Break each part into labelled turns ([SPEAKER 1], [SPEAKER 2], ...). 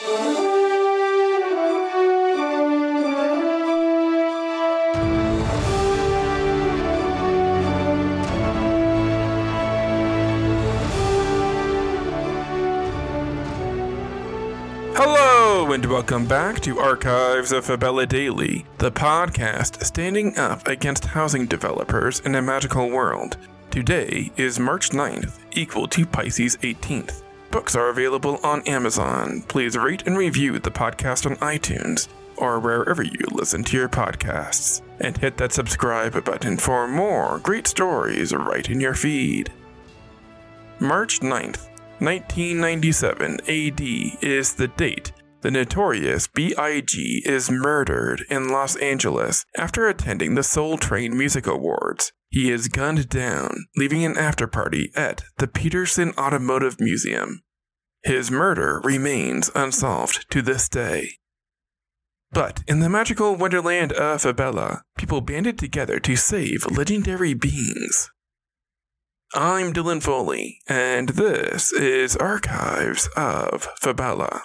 [SPEAKER 1] Hello, and welcome back to Archives of Fabella Daily, the podcast standing up against housing developers in a magical world. Today is March 9th, equal to Pisces 18th. Books are available on Amazon. Please rate and review the podcast on iTunes or wherever you listen to your podcasts. And hit that subscribe button for more great stories right in your feed. March 9th, 1997 AD is the date the notorious B.I.G. is murdered in Los Angeles after attending the Soul Train Music Awards. He is gunned down, leaving an afterparty at the Petersen Automotive Museum. His murder remains unsolved to this day. But in the magical wonderland of Fabella, people banded together to save legendary beings. I'm Dylan Foley, and this is Archives of Fabella.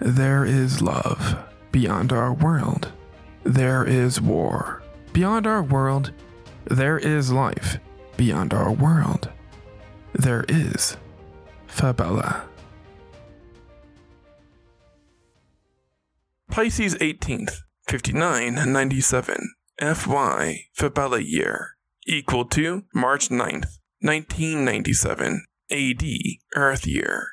[SPEAKER 1] There is love. Beyond our world, there is war. Beyond our world, there is life. Beyond our world, there is Fabella. Pisces 18th, 5997, FY Fabella year, equal to March 9th, 1997, AD Earth year.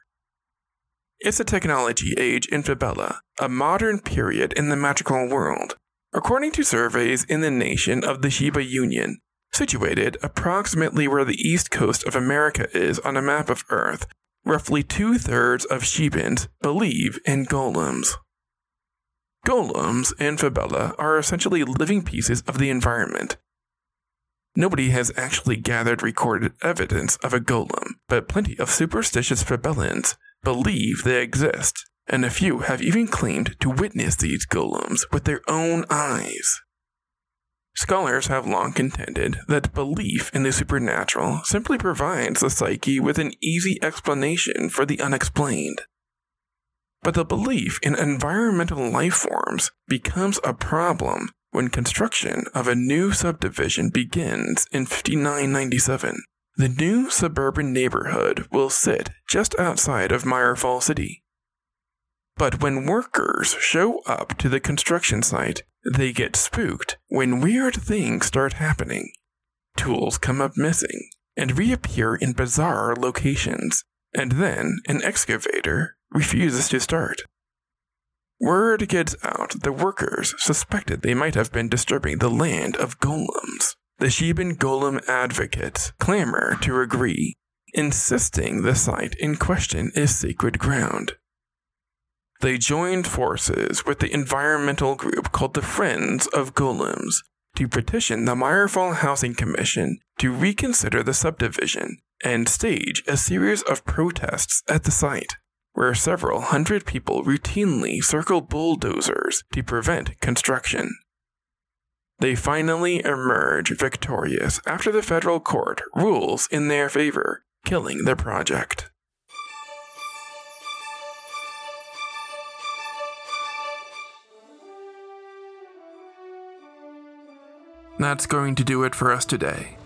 [SPEAKER 1] It's a technology age in Fabella, a modern period in the magical world. According to surveys in the nation of the Shiba Union, situated approximately where the east coast of America is on a map of Earth, roughly two thirds of Shibans believe in golems. Golems in Fabella are essentially living pieces of the environment. Nobody has actually gathered recorded evidence of a golem, but plenty of superstitious Fabellans believe they exist, and a few have even claimed to witness these golems with their own eyes. Scholars have long contended that belief in the supernatural simply provides the psyche with an easy explanation for the unexplained. But the belief in environmental life forms becomes a problem when construction of a new subdivision begins in 5997. The new suburban neighborhood will sit just outside of Meyerfall City. But when workers show up to the construction site, they get spooked when weird things start happening. Tools come up missing and reappear in bizarre locations, and then an excavator refuses to start. Word gets out the workers suspected they might have been disturbing the land of golems. The Shiban Golem advocates clamor to agree, insisting the site in question is sacred ground. They joined forces with the environmental group called the Friends of Golems to petition the Meyerfall Housing Commission to reconsider the subdivision and stage a series of protests at the site, where several hundred people routinely circle bulldozers to prevent construction. They finally emerge victorious after the federal court rules in their favor, killing the project. That's going to do it for us today.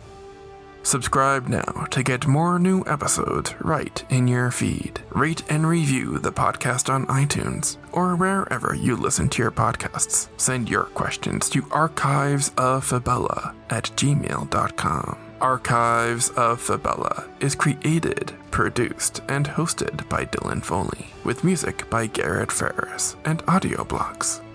[SPEAKER 1] Subscribe now to get more new episodes right in your feed. Rate and review the podcast on iTunes or wherever you listen to your podcasts. Send your questions to archivesoffabella at gmail.com. Archives of Fabella is created, produced, and hosted by Dylan Foley, with music by Garrett Ferris and AudioBlocks.